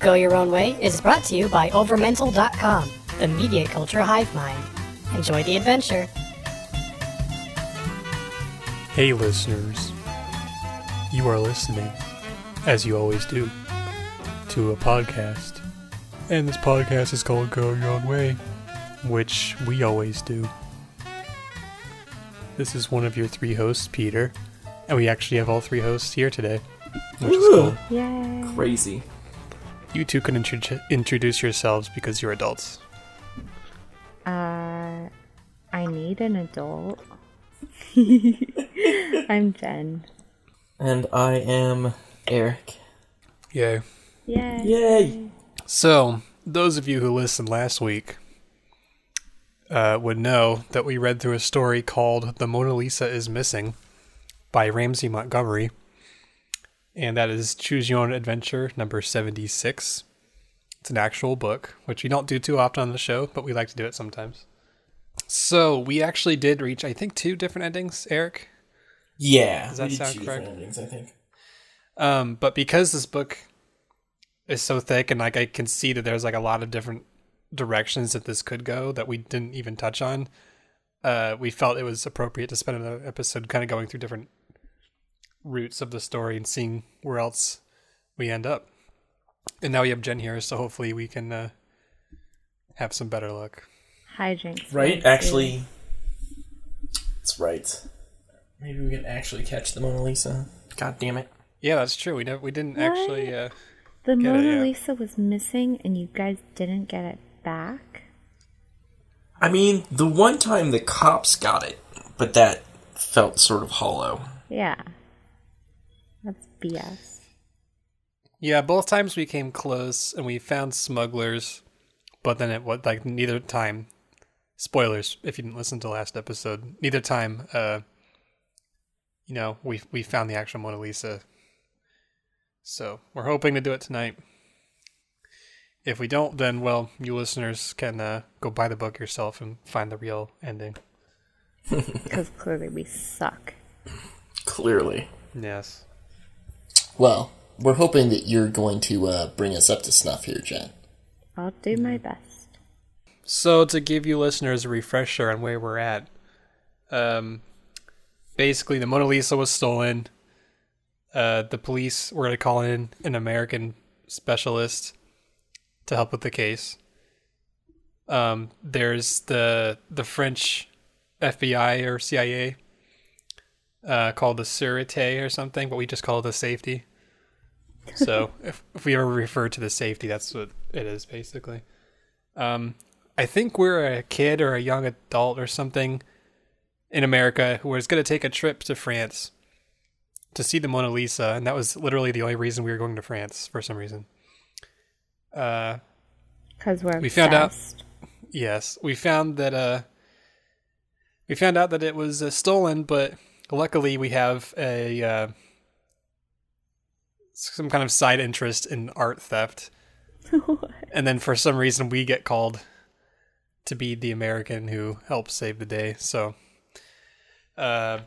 Go Your Own Way is brought to you by Overmental.com, the media culture hive mind. Enjoy the adventure. Hey, listeners. You are listening, as you always do, to a podcast. And this podcast is called Go Your Own Way, which we always do. This is one of your three hosts, Peter, and we actually have all three hosts here today, which is cool. Yay. Crazy. You two can intro- introduce yourselves because you're adults. Uh, I need an adult. I'm Jen. And I am Eric. Yay. Yay. Yay! So, those of you who listened last week uh, would know that we read through a story called The Mona Lisa is Missing by Ramsey Montgomery. And that is Choose Your Own Adventure number 76. It's an actual book, which we don't do too often on the show, but we like to do it sometimes. So, we actually did reach, I think, two different endings, Eric. Yeah. Does that we sound two correct? different endings, I think. Um, but because this book is so thick and like I can see that there's like a lot of different directions that this could go that we didn't even touch on, uh, we felt it was appropriate to spend another episode kind of going through different routes of the story and seeing where else we end up. And now we have Jen here, so hopefully we can uh, have some better luck. Hijinks. Right? Wednesday. Actually, that's right. Maybe we can actually catch the Mona Lisa. God damn it. Yeah, that's true. We never, we didn't What? actually. Uh, the get it, Mona yeah. Lisa was missing, and you guys didn't get it back. I mean, the one time the cops got it, but that felt sort of hollow. Yeah. That's BS. Yeah, both times we came close and we found smugglers, but then it was like neither time. Spoilers if you didn't listen to last episode. Neither time, uh, you know, we we found the actual Mona Lisa. So we're hoping to do it tonight. If we don't, then well, you listeners can uh, go buy the book yourself and find the real ending. Because clearly we suck. Clearly. Yes. Well, we're hoping that you're going to uh, bring us up to snuff here, Jen. I'll do my best. So to give you listeners a refresher on where we're at, um, basically the Mona Lisa was stolen. Uh, the police were going to call in an American specialist to help with the case. Um, there's the the French FBI or CIA uh, called the Sûreté or something, but we just call it the safety. So if if we ever refer to the safety, that's what it is basically. Um, I think we're a kid or a young adult or something in America who was going to take a trip to France to see the Mona Lisa, and that was literally the only reason we were going to France for some reason. Uh, Because we're We found out- yes, we found that uh, we found out that it was uh, stolen, but luckily we have a uh, some kind of side interest in art theft. and then for some reason we get called to be the American who helps save the day. So, uh,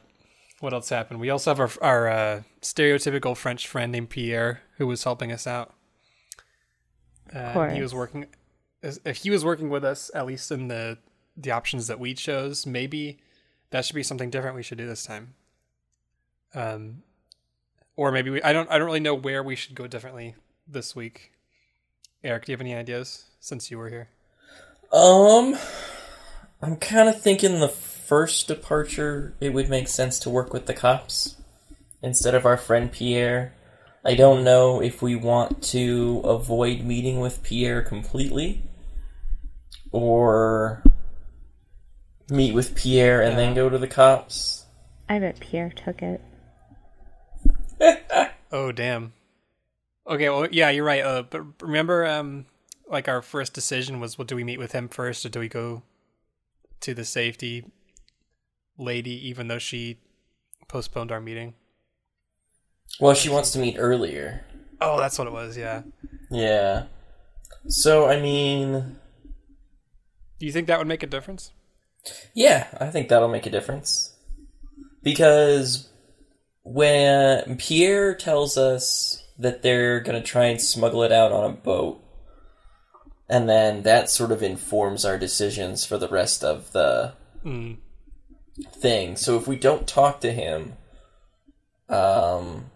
what else happened? We also have our our uh, stereotypical French friend named Pierre who was helping us out. Uh, he was working. If he was working with us, at least in the the options that we chose, maybe that should be something different we should do this time. Um, or maybe we. I don't. I don't really know where we should go differently this week. Eric, do you have any ideas since you were here? Um, I'm kind of thinking the first departure, it would make sense to work with the cops instead of our friend Pierre. I don't know if we want to avoid meeting with Pierre completely or meet with Pierre and then go to the cops. I bet Pierre took it. Oh damn. Okay, well yeah, you're right. Uh, but remember, um, like our first decision was, well, do we meet with him first or do we go to the safety lady, even though she postponed our meeting? Well, she wants to meet earlier. Oh, that's what it was. Yeah. Yeah. So, I mean, Do you think that would make a difference? Yeah, I think that'll make a difference. Because when Pierre tells us that they're going to try and smuggle it out on a boat. And then that sort of informs our decisions for the rest of the Mm. thing. So if we don't talk to him, um,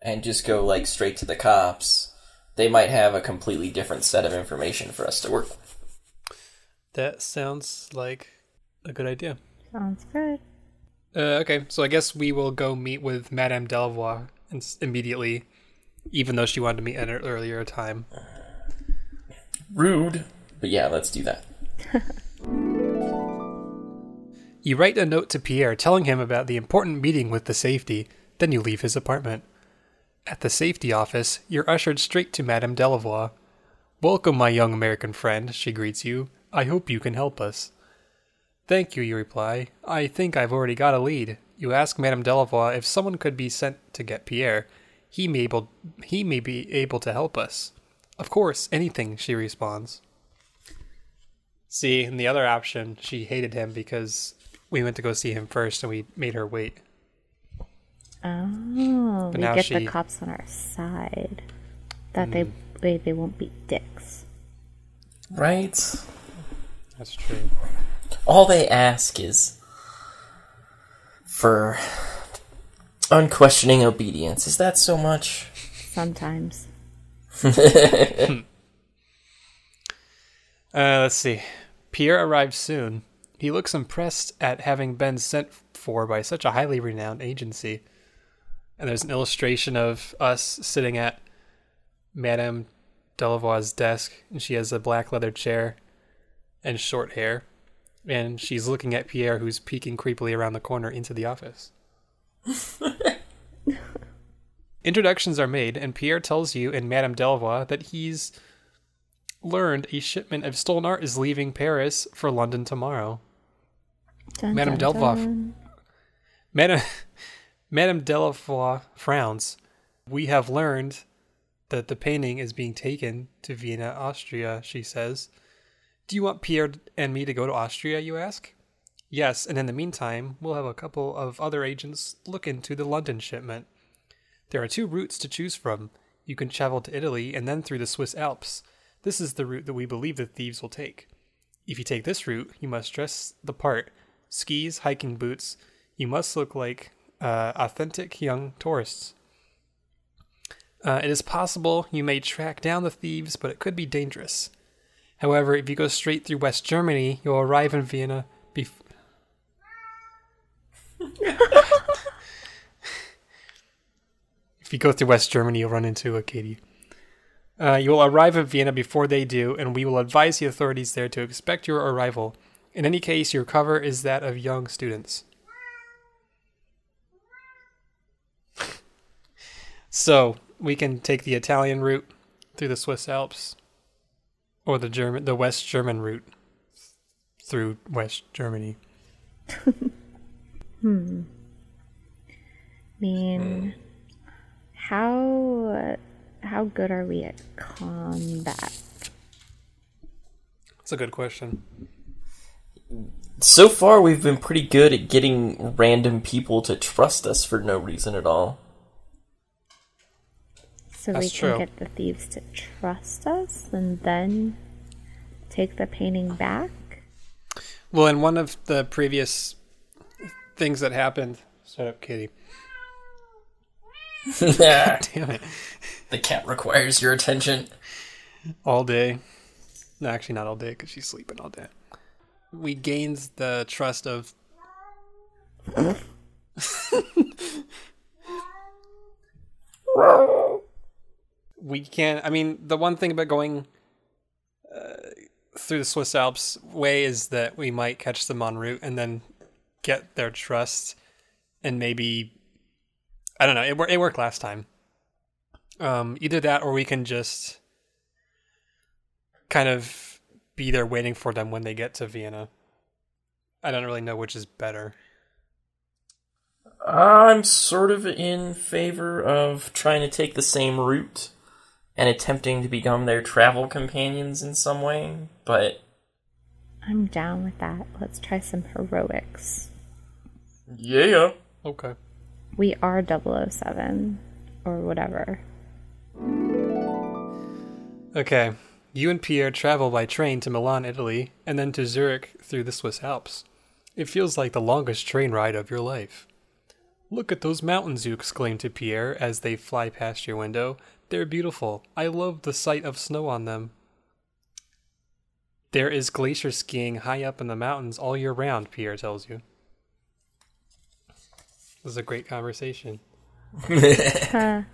and just go like straight to the cops, they might have a completely different set of information for us to work with. That sounds like a good idea. Sounds good. Uh, okay, so I guess we will go meet with Madame Delavoye ins- immediately, even though she wanted to meet at an earlier time. Rude, but yeah, let's do that. You write a note to Pierre telling him about the important meeting with the safety, then you leave his apartment. At the safety office, you're ushered straight to Madame Delavoye. Welcome, my young American friend, she greets you. I hope you can help us. Thank you, you reply. I think I've already got a lead. You ask Madame Delavoye if someone could be sent to get Pierre. He may, able, he may be able to help us. Of course, anything, she responds. See, in the other option, she hated him because we went to go see him first and we made her wait. Oh, But we now get she- the cops on our side. That they hmm. they they won't be dicks. Right? That's true. All they ask is for unquestioning obedience. Is that so much? Sometimes. Uh, let's see. Pierre arrives soon. He looks impressed at having been sent for by such a highly renowned agency. And there's an illustration of us sitting at Madame Delavoye's desk, and she has a black leather chair and short hair. And she's looking at Pierre, who's peeking creepily around the corner into the office. Introductions are made, and Pierre tells you and Madame Delavoye that he's learned a shipment of stolen art is leaving Paris for London tomorrow. Dun, Madame dun, Delavoye. dun. Madame, Madame Delavoye frowns. We have learned that the painting is being taken to Vienna, Austria, she says. Do you want Pierre and me to go to Austria, you ask? Yes, and in the meantime, we'll have a couple of other agents look into the London shipment. There are two routes to choose from. You can travel to Italy and then through the Swiss Alps. This is the route that we believe the thieves will take. If you take this route, you must dress the part skis, hiking boots. You must look like uh, authentic young tourists. Uh, it is possible you may track down the thieves, but it could be dangerous. However, if you go straight through West Germany, you'll arrive in Vienna bef- if you go through West Germany, you'll run into a Katie. Uh, you will arrive in Vienna before they do, and we will advise the authorities there to expect your arrival. In any case, your cover is that of young students. so we can take the Italian route through the Swiss Alps, or the German, the West German route through West Germany. Hmm. I mean, how how good are we at combat? That's a good question. So far, we've been pretty good at getting random people to trust us for no reason at all. So we can true. get the thieves to trust us and then take the painting back. Well, in one of the previous things that happened, shut up, Kitty. the Damn it. The cat requires your attention. all day. No, actually, not all day because she's sleeping all day. We gained the trust of. we can't. I mean, the one thing about going uh, through the Swiss Alps way is that we might catch them en route and then get their trust, and maybe I don't know. It, it worked last time. Um, either that, or we can just kind of be there waiting for them when they get to Vienna. I don't really know which is better. I'm sort of in favor of trying to take the same route and attempting to become their travel companions in some way, but I'm down with that. Let's try some heroics. yeah. Okay. We are 007 or whatever. Okay, you and Pierre travel by train to Milan, Italy, and then to Zurich through the Swiss Alps. It feels like the longest train ride of your life. Look at those mountains, you exclaim to Pierre as they fly past your window. They're beautiful. I love the sight of snow on them. There is glacier skiing high up in the mountains all year round, Pierre tells you. This is a great conversation.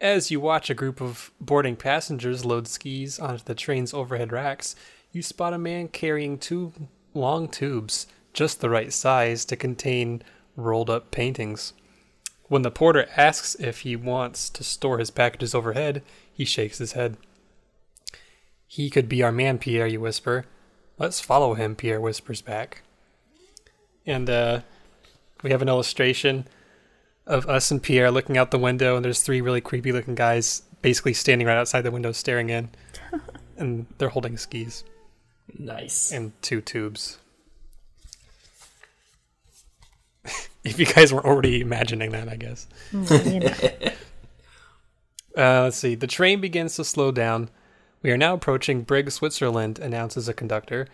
As you watch a group of boarding passengers load skis onto the train's overhead racks, you spot a man carrying two long tubes, just the right size to contain rolled up paintings. When the porter asks if he wants to store his packages overhead, he shakes his head. He could be our man, Pierre, you whisper. Let's follow him, Pierre whispers back. And uh, we have an illustration of us and Pierre looking out the window, and there's three really creepy looking guys basically standing right outside the window staring in. and they're holding skis Nice. and two tubes. if you guys weren't already imagining that, I guess. Mm, you know. Uh, let's see. The train begins to slow down. We are now approaching Brig, Switzerland, announces a conductor.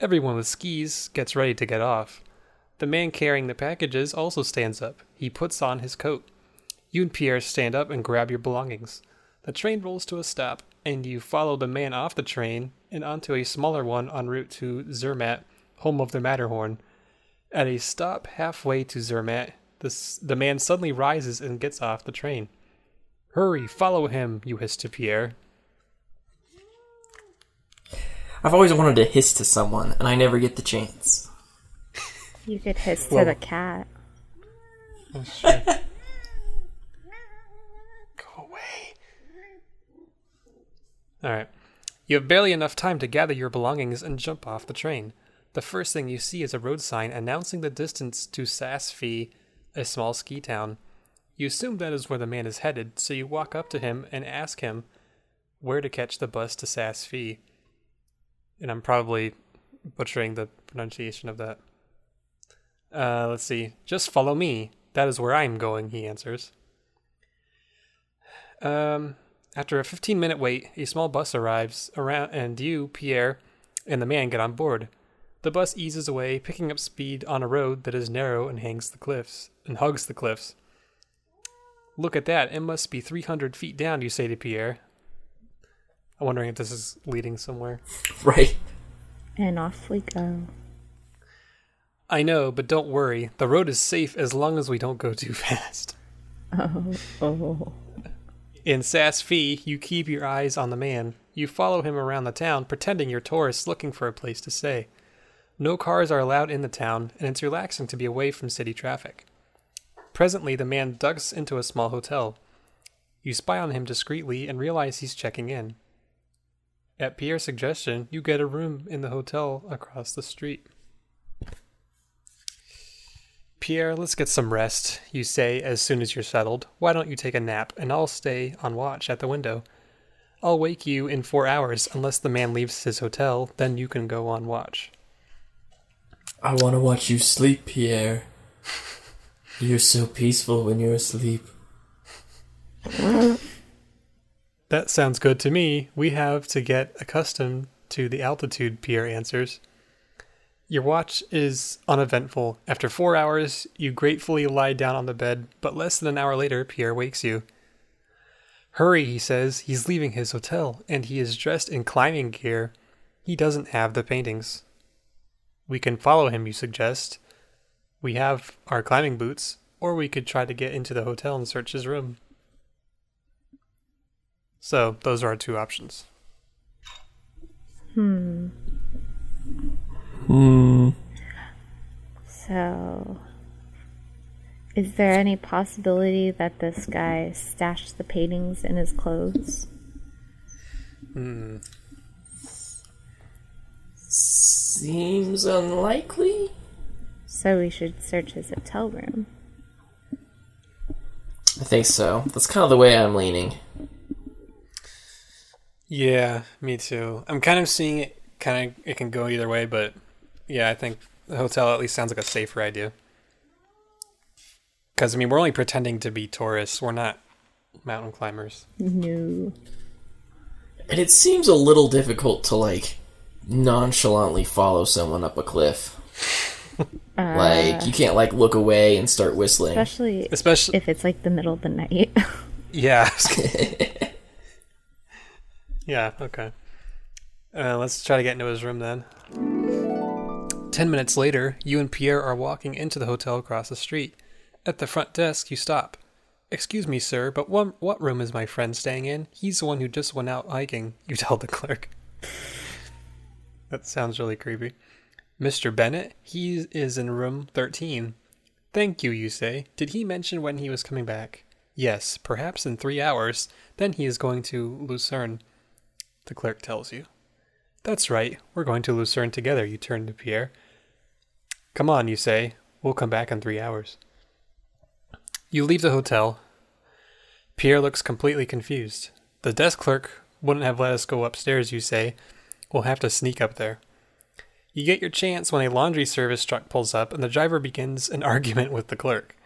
Everyone with skis gets ready to get off. The man carrying the packages also stands up. He puts on his coat. You and Pierre stand up and grab your belongings. The train rolls to a stop, and you follow the man off the train and onto a smaller one en route to Zermatt, home of the Matterhorn. At a stop halfway to Zermatt, the, s- the man suddenly rises and gets off the train. Hurry, follow him, you hiss to Pierre. I've always wanted to hiss to someone, and I never get the chance. You could hiss to Well- the cat. Go away. Alright. You have barely enough time to gather your belongings and jump off the train. The first thing you see is a road sign announcing the distance to Saas-Fee, a small ski town. You assume that is where the man is headed, so you walk up to him and ask him where to catch the bus to Saas-Fee. And I'm probably butchering the pronunciation of that. Uh, let's see. Just follow me. That is where I'm going, he answers. Um, after a 15 minute wait, a small bus arrives around, and you, Pierre, and the man get on board. The bus eases away, picking up speed on a road that is narrow and hangs the cliffs and hugs the cliffs. Look at that! It must be 300 feet down, you say to Pierre. I'm wondering if this is leading somewhere. Right. And off we go. I know, but don't worry. The road is safe as long as we don't go too fast. Oh, oh. In Saas-Fee, you keep your eyes on the man. You follow him around the town, pretending you're tourists looking for a place to stay. No cars are allowed in the town, and it's relaxing to be away from city traffic. Presently, the man ducks into a small hotel. You spy on him discreetly and realize he's checking in. At Pierre's suggestion, you get a room in the hotel across the street. Pierre, let's get some rest, you say as soon as you're settled. Why don't you take a nap, and I'll stay on watch at the window. I'll wake you in four hours unless the man leaves his hotel, then you can go on watch. I want to watch you sleep, Pierre. You're so peaceful when you're asleep. That sounds good to me. We have to get accustomed to the altitude, Pierre answers. Your watch is uneventful. After four hours, you gratefully lie down on the bed, but less than an hour later, Pierre wakes you. Hurry, he says. He's leaving his hotel, and he is dressed in climbing gear. He doesn't have the paintings. We can follow him, you suggest. We have our climbing boots, or we could try to get into the hotel and search his room. So, those are our two options. Hmm. Hmm. So, is there any possibility that this guy stashed the paintings in his clothes? Hmm. Seems unlikely. So we should search his hotel room. I think so. That's kind of the way I'm leaning. Yeah, me too. I'm kind of seeing it. Kind of, it can go either way, but yeah, I think the hotel at least sounds like a safer idea. Because I mean, we're only pretending to be tourists. We're not mountain climbers. No. And it seems a little difficult to like nonchalantly follow someone up a cliff. like you can't like look away and start whistling. Especially Especially, if it's like the middle of the night. yeah. yeah, okay. Uh, let's try to get into his room then. Ten minutes later, you and Pierre are walking into the hotel across the street. At the front desk, you stop. Excuse me, sir, but what, what room is my friend staying in? He's the one who just went out hiking, you tell the clerk. That sounds really creepy. Mr. Bennett, he is in room 13. Thank you, you say. Did he mention when he was coming back? Yes, perhaps in three hours. Then he is going to Lucerne, the clerk tells you. That's right, we're going to Lucerne together, you turn to Pierre. Come on, you say. We'll come back in three hours. You leave the hotel. Pierre looks completely confused. The desk clerk wouldn't have let us go upstairs, you say. We'll have to sneak up there. You get your chance when a laundry service truck pulls up and the driver begins an argument with the clerk.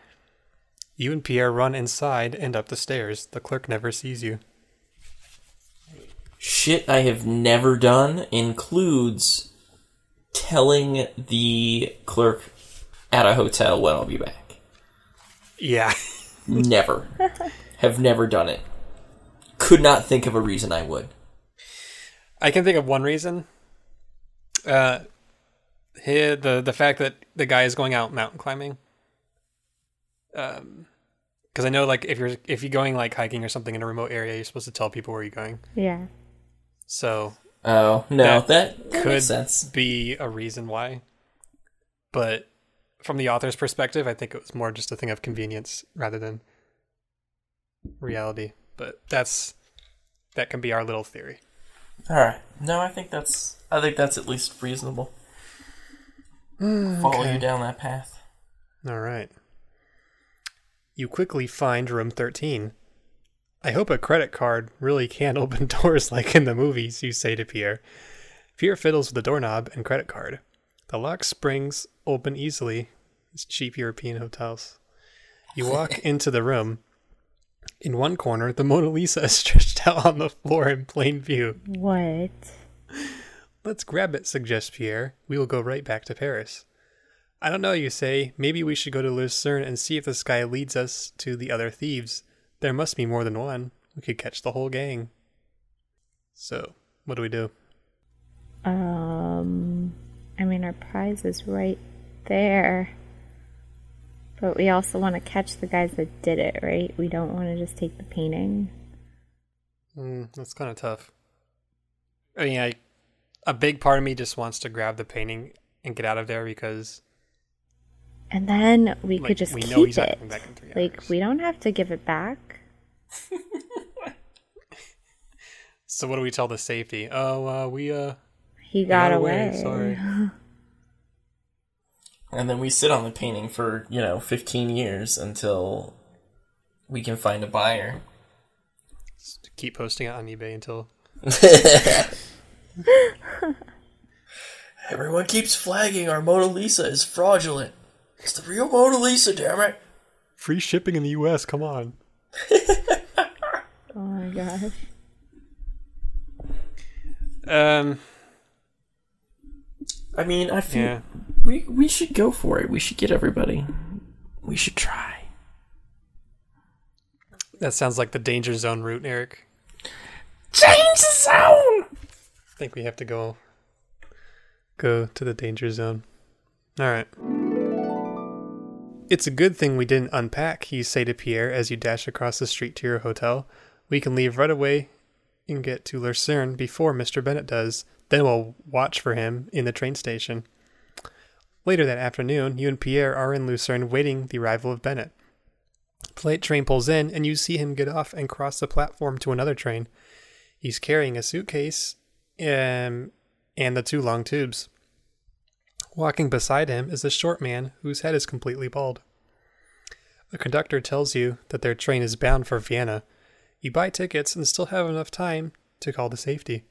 You and Pierre run inside and up the stairs. The clerk never sees you. Shit I have never done includes telling the clerk at a hotel when I'll be back. Yeah. Never. have never done it. Could not think of a reason I would. I can think of one reason. Uh, here, the the fact that the guy is going out mountain climbing. Um, because I know like if you're if you're going like hiking or something in a remote area, you're supposed to tell people where you're going. yeah. So Oh, no, That that, that could makes sense. be a reason why. But from the author's perspective, I think it was more just a thing of convenience rather than reality. But that's that can be our little theory. Alright. No, I think that's I think that's at least reasonable. Mm, Follow you down that path. All right. You quickly find room 13. I hope a credit card really can open doors like in the movies, you say to Pierre. Pierre fiddles with the doorknob and credit card. The lock springs open easily. It's cheap European hotels. You walk into the room. In one corner, the Mona Lisa is stretched out on the floor in plain view. What? Let's grab it, suggests Pierre. We will go right back to Paris. I don't know, you say. Maybe we should go to Lucerne and see if this guy leads us to the other thieves. There must be more than one. We could catch the whole gang. So, what do we do? Um, I mean, our prize is right there. But we also want to catch the guys that did it, right? We don't want to just take the painting. Mm, that's kind of tough. I mean, I, a big part of me just wants to grab the painting and get out of there because And then we Like, could just we know keep he's it. back in three Like, we don't have to give it back. So what do we tell the safety? Oh, uh, we uh He got, got away. away, sorry. And then we sit on the painting for, you know, 15 years until we can find a buyer. keep posting it on eBay until Everyone keeps flagging our Mona Lisa is fraudulent. It's the real Mona Lisa, damn it. free shipping in the U.S. Come on. Oh my gosh. Um. I mean, I feel Yeah. We we should go for it. We should get everybody. We should try. That sounds like the danger zone route, Eric. Change the zone. I think we have to go go to the danger zone. All right. It's a good thing we didn't unpack, you say to Pierre as you dash across the street to your hotel. We can leave right away and get to Lucerne before Mr. Bennett does. Then we'll watch for him in the train station. Later that afternoon, you and Pierre are in Lucerne waiting the arrival of Bennett. The late train pulls in, and you see him get off and cross the platform to another train. He's carrying a suitcase um, and the two long tubes. Walking beside him is a short man whose head is completely bald. The conductor tells you that their train is bound for Vienna. You buy tickets and still have enough time to call the safety.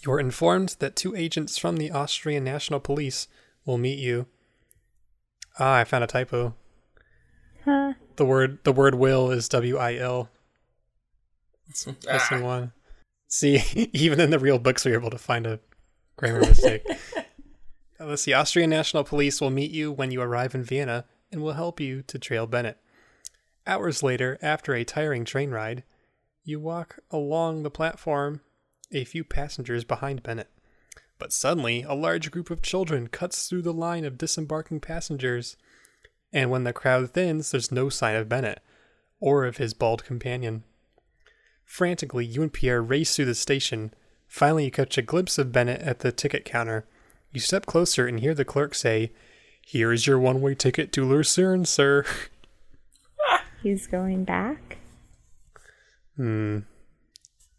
You are informed that two agents from the Austrian National Police will meet you. Ah, I found a typo. Huh? The word the word will is W I L. It's missing one. See, even in the real books, we were able to find a grammar mistake. Let's see. Austrian National Police will meet you when you arrive in Vienna and will help you to trail Bennett. Hours later, after a tiring train ride, you walk along the platform, a few passengers behind Bennett. But suddenly, a large group of children cuts through the line of disembarking passengers, and when the crowd thins, there's no sign of Bennett or of his bald companion. Frantically, you and Pierre race through the station. Finally, you catch a glimpse of Bennett at the ticket counter. You step closer and hear the clerk say, Here is your one way ticket to Lucerne, sir. He's going back? Hmm.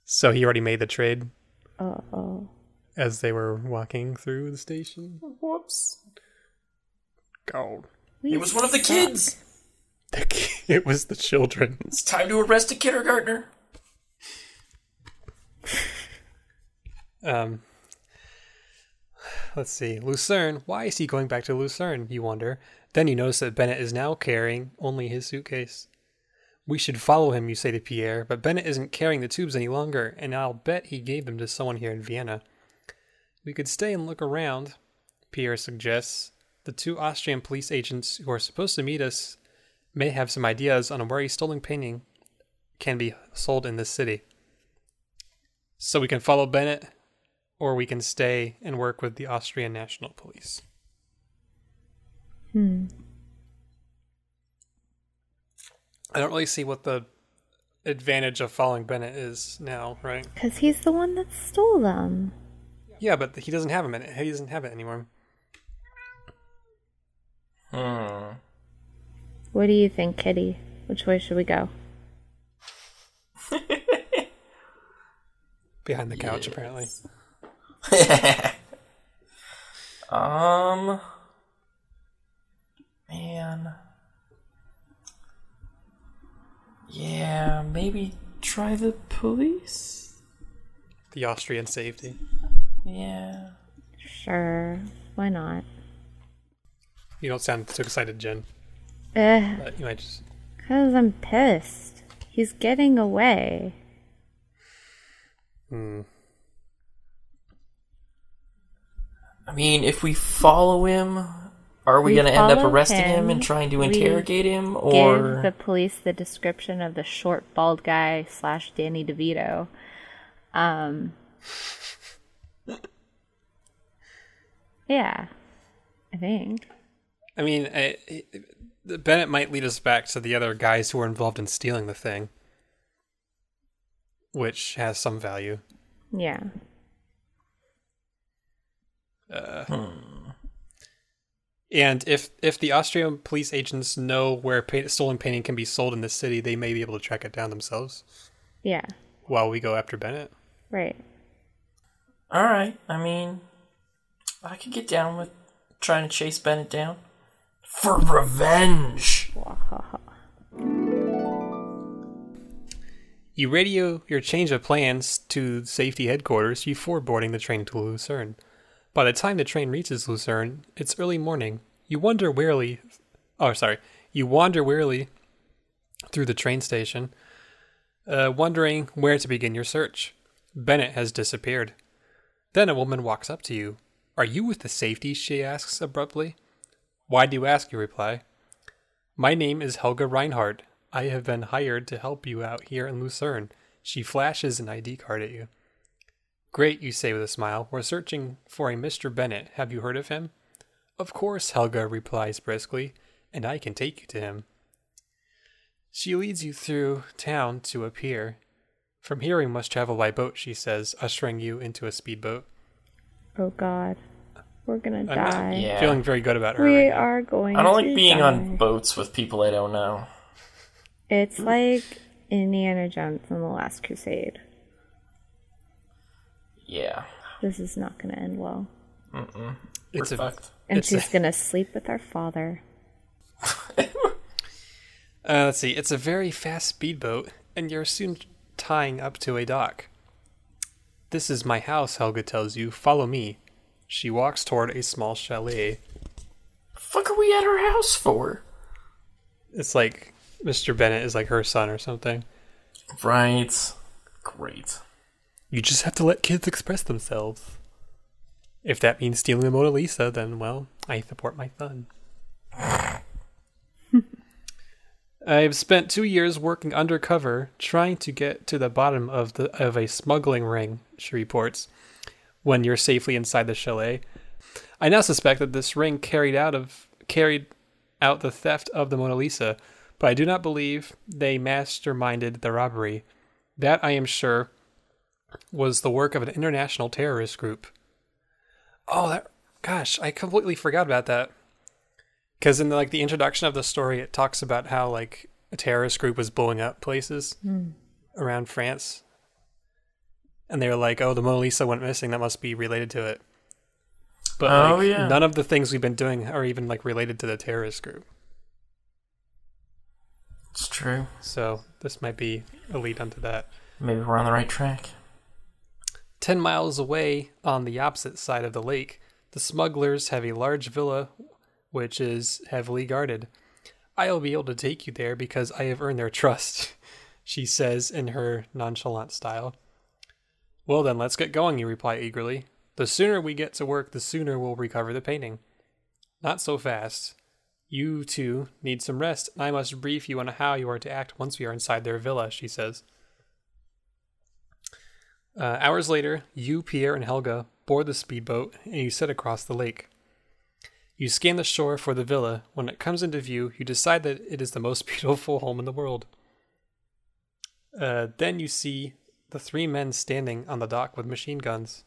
So he already made the trade Uh oh. As they were walking through the station? Whoops. Go. It was one of the kids. It was the children. It's time to arrest a kindergartner. Um, let's see. Lucerne. Why is he going back to Lucerne? You wonder. Then you notice that Bennett is now carrying only his suitcase. We should follow him, you say to Pierre, but Bennett isn't carrying the tubes any longer, and I'll bet he gave them to someone here in Vienna. We could stay and look around, Pierre suggests. The two Austrian police agents who are supposed to meet us may have some ideas on where a stolen painting can be sold in this city. So we can follow Bennett, or we can stay and work with the Austrian National Police. Hmm. I don't really see what the advantage of following Bennett is now, right? Because he's the one that stole them. Yeah, but he doesn't have a minute. He doesn't have it anymore. Hmm. What do you think, Kitty? Which way should we go? Behind the couch, apparently. um. Man. Yeah, maybe try the police? The Austrian safety. Yeah. Sure. Why not? You don't sound too excited, Jen. Eh, But you might just. because I'm pissed. He's getting away. Hmm. I mean, if we follow him, are we, We gonna end up arresting him, him, and trying to we interrogate him, or Give the police the description of the short, bald guy slash Danny DeVito. Um. Yeah, I think. I mean, I, I- Bennett might lead us back to the other guys who were involved in stealing the thing, which has some value. Yeah. Uh. And if if the Austrian police agents know where pa- stolen painting can be sold in this city, they may be able to track it down themselves Yeah. while we go after Bennett. Right. all right? I mean, I could get down with trying to chase Bennett down for revenge. You radio your change of plans to safety headquarters before boarding the train to Lucerne. By the time the train reaches Lucerne, it's early morning. You wonder wearily, oh sorry, you wander wearily through the train station, uh, wondering where to begin your search. Bennett has disappeared. Then a woman walks up to you. Are you with the safety? she asks abruptly. Why do you ask? You reply. My name is Helga Reinhardt. I have been hired to help you out here in Lucerne. She flashes an ID card at you. Great, you say with a smile. We're searching for a Mr. Bennett. Have you heard of him? Of course, Helga replies briskly, and I can take you to him. She leads you through town to a pier. From here we must travel by boat, she says, ushering you into a speedboat. Oh God. We're gonna not- die. Yeah. Feeling very good about her. We right now. are going I don't to like being die. on boats with people I don't know. It's like Indiana Jones and the Last Crusade. Yeah. This is not gonna end well. It's We're a, fucked. And It's she's a- gonna sleep with our father. Uh, let's see. It's a very fast speedboat, and you're soon tying up to a dock. This is my house, Helga tells you. Follow me. She walks toward a small chalet. fuck are we at her house for? It's like Mr. Bennett is like her son or something. Right. Great. You just have to let kids express themselves. If that means stealing the Mona Lisa, then well, I support my son. I've spent two years working undercover trying to get to the bottom of the of a smuggling ring, she reports, when you're safely inside the chalet. I now suspect that this ring carried out of carried out the theft of the Mona Lisa, but I do not believe they masterminded the robbery. That I am sure was the work of an international terrorist group. Oh, that gosh, I completely forgot about that. Because in the, like the introduction of the story, it talks about how like a terrorist group was blowing up places hmm. around France, and they were like, "Oh, the Mona Lisa went missing. That must be related to it." But Oh, like, yeah. none of the things we've been doing are even like related to the terrorist group. It's true. So this might be a lead onto that. Maybe we're on the right track. 10 miles away on the opposite side of the lake, the smugglers have a large villa which is heavily guarded. I'll be able to take you there because I have earned their trust, she says in her nonchalant style. Well, then let's get going, you reply eagerly. The sooner we get to work, the sooner we'll recover the painting. Not so fast. You two need some rest, and I must brief you on how you are to act once we are inside their villa, she says. Uh, hours later, you, Pierre, and Helga board the speedboat and you set across the lake. You scan the shore for the villa. When it comes into view, you decide that it is the most beautiful home in the world. Uh, then you see the three men standing on the dock with machine guns.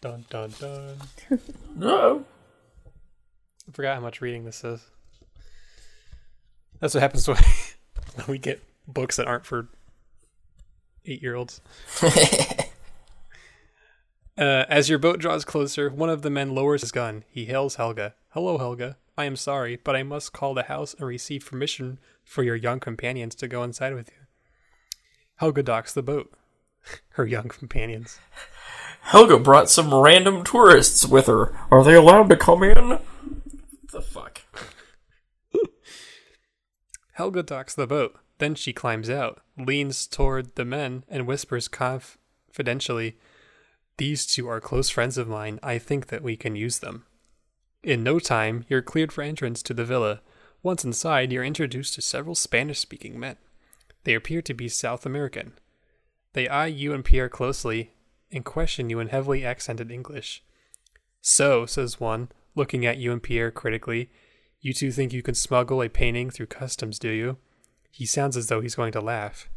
Dun dun dun. No. I forgot how much reading this is. That's what happens when when we get books that aren't for eight year olds. Uh, as your boat draws closer, one of the men lowers his gun. He hails Helga. Hello, Helga. I am sorry, but I must call the house and receive permission for your young companions to go inside with you. Helga docks the boat. Her young companions. Helga brought some random tourists with her. Are they allowed to come in? The fuck? Helga docks the boat. Then she climbs out, leans toward the men, and whispers confidentially, These two are close friends of mine. I think that we can use them. In no time, you're cleared for entrance to the villa. Once inside, you're introduced to several Spanish speaking men. They appear to be South American. They eye you and Pierre closely and question you in heavily accented English. So, says one, looking at you and Pierre critically, you two think you can smuggle a painting through customs, do you? He sounds as though he's going to laugh.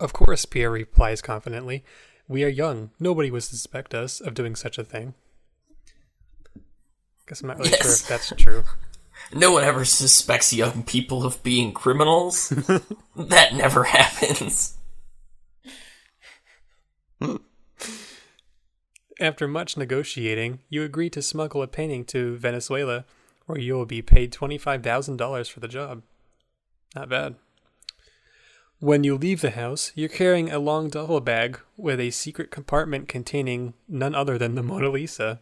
Of course, Pierre replies confidently. We are young. Nobody would suspect us of doing such a thing. Guess I'm not really sure if that's true. No one ever suspects young people of being criminals. that never happens. After much negotiating, you agree to smuggle a painting to Venezuela, where you will be paid $25,000 for the job. Not bad. When you leave the house, you're carrying a long duffel bag with a secret compartment containing none other than the Mona Lisa.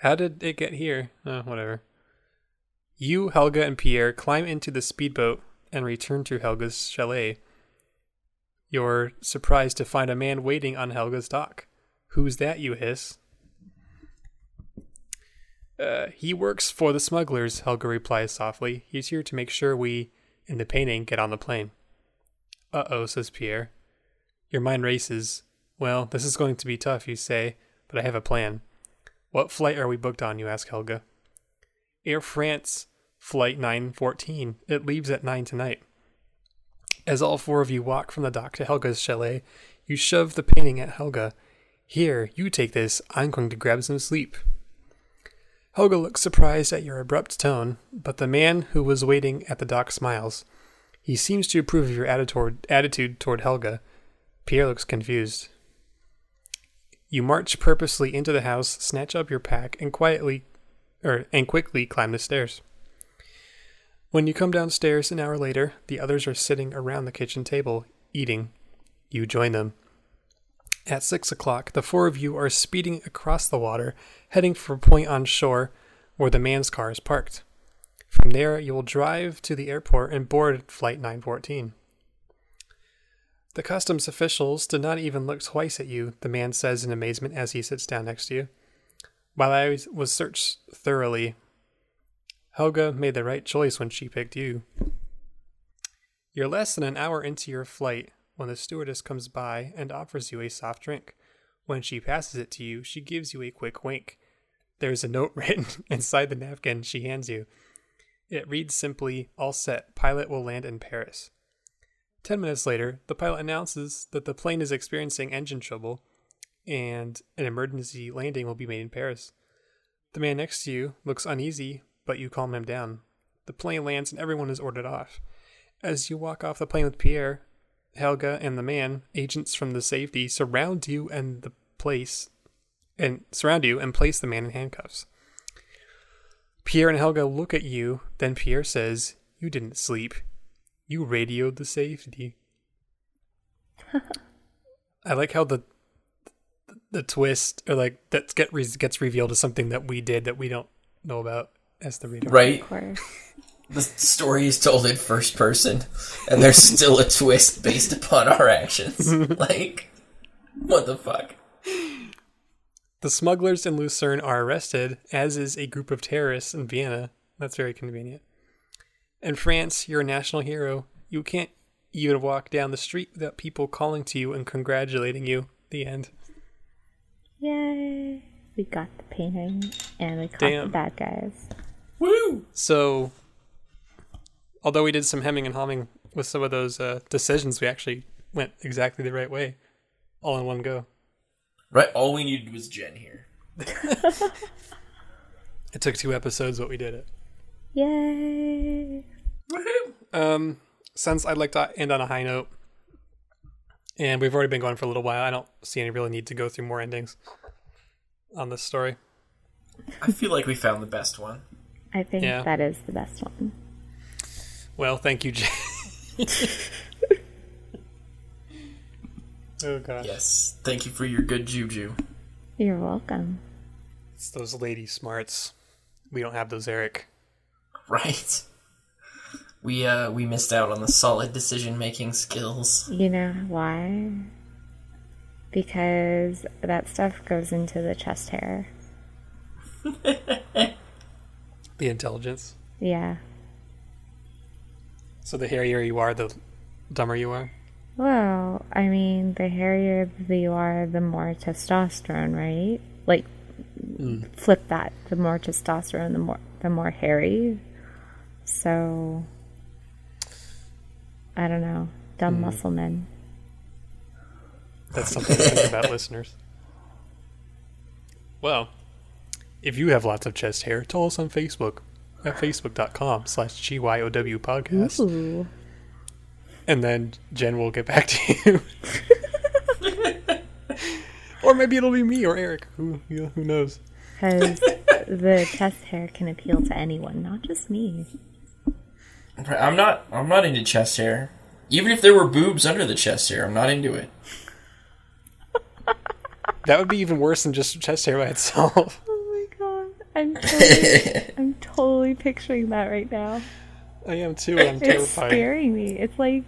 How did it get here? Oh, whatever. You, Helga, and Pierre climb into the speedboat and return to Helga's chalet. You're surprised to find a man waiting on Helga's dock. Who's that, you hiss? Uh, he works for the smugglers, Helga replies softly. He's here to make sure we, in the painting, get on the plane. Uh oh, says Pierre. Your mind races. Well, this is going to be tough, you say, but I have a plan. What flight are we booked on, you ask Helga. Air France, Flight 914. It leaves at 9 tonight. As all four of you walk from the dock to Helga's chalet, you shove the painting at Helga. Here, you take this. I'm going to grab some sleep. Helga looks surprised at your abrupt tone, but the man who was waiting at the dock smiles. He seems to approve of your attitude, toward Helga. Pierre looks confused. You march purposely into the house, snatch up your pack, and quietly, or and quickly climb the stairs. When you come downstairs an hour later, the others are sitting around the kitchen table, eating. You join them. At six o'clock, the four of you are speeding across the water, heading for a point on shore where the man's car is parked. From there, you will drive to the airport and board Flight 914. The customs officials did not even look twice at you, the man says in amazement as he sits down next to you. While I was- searched thoroughly, Helga made the right choice when she picked you. You're less than an hour into your flight when the stewardess comes by and offers you a soft drink. When she passes it to you, she gives you a quick wink. There's a note written inside the napkin she hands you. It reads simply, All set, pilot will land in Paris. Ten minutes later, the pilot announces that the plane is experiencing engine trouble and an emergency landing will be made in Paris. The man next to you looks uneasy, but you calm him down. The plane lands and everyone is ordered off. As you walk off the plane with Pierre, Helga, and the man, agents from the Sûreté surround you and the place and surround you and place the man in handcuffs. Pierre and Helga look at you, then Pierre says, You didn't sleep. You radioed the Sûreté. I like how the the twist or like that get re- gets revealed as something that we did that we don't know about as the reader. Right? The story is told in first person, and there's still a twist based upon our actions. like, what the fuck? The smugglers in Lucerne are arrested, as is a group of terrorists in Vienna. That's very convenient. In France, you're a national hero. You can't even walk down the street without people calling to you and congratulating you. The end. Yay! We got the painting and we caught the Damn. bad guys. Woo! So, although we did some hemming and hawing with some of those uh, decisions, we actually went exactly the right way, all in one go. Right, all we needed was Jen here. It took two episodes, but we did it. Yay! Um, since I'd like to end on a high note, and we've already been going for a little while, I don't see any really need to go through more endings on this story. I feel like we found the best one. I think Yeah. that is the best one. Well, thank you, Jay. oh gosh, Yes, thank you for your good juju. You're welcome. it's those lady smarts. We don't have those, Eric. Right. We uh we missed out on the solid decision making skills. You know why? Because that stuff goes into the chest hair. The intelligence. Yeah. So the hairier you are, the dumber you are. Well, I mean, the hairier you are, the more testosterone, right? Like, hmm. flip that. The more testosterone, the more the more hairy. So, I don't know. Dumb hmm. muscle men. That's something to think about, listeners. Well, if you have lots of chest hair, tell us on Facebook at facebook.com slash GYOW podcast. Ooh. And then Jen will get back to you. or maybe it'll be me or Eric. Who, you- who knows? Because the chest hair can appeal to anyone, not just me. I'm not I'm not into chest hair. Even if there were boobs under the chest hair, I'm not into it. That would be even worse than just chest hair by itself. My god. I'm totally, I'm totally picturing that right now. I am too. I'm It's terrified. scaring me. It's like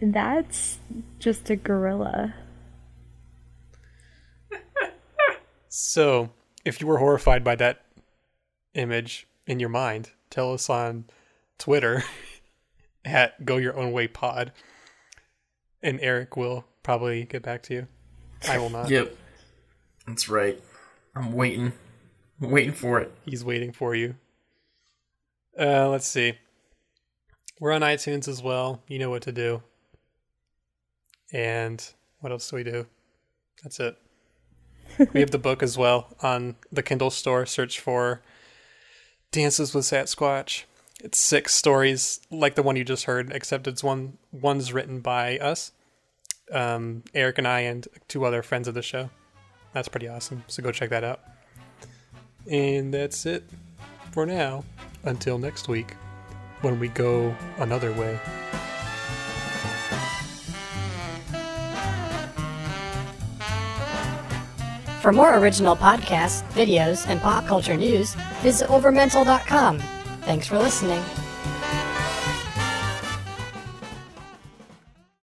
that's just a gorilla. So, if you were horrified by that image in your mind, tell us on Twitter at Go Your Own Way Pod, and Eric will probably get back to you. I will not. Yep. That's right. I'm waiting. I'm waiting for it. He's waiting for you. Uh, let's see. We're on iTunes as well. You know what to do. And what else do we do? That's it. we have the book as well on the Kindle store. Search for Dances with Sasquatch. It's six stories like the one you just heard, except it's one one's written by us, um, Eric and I, and two other friends of the show. That's pretty awesome. So go check that out. And that's it for now. Until next week, when we go another way. For more original podcasts, videos, and pop culture news, visit overmental.com. Thanks for listening.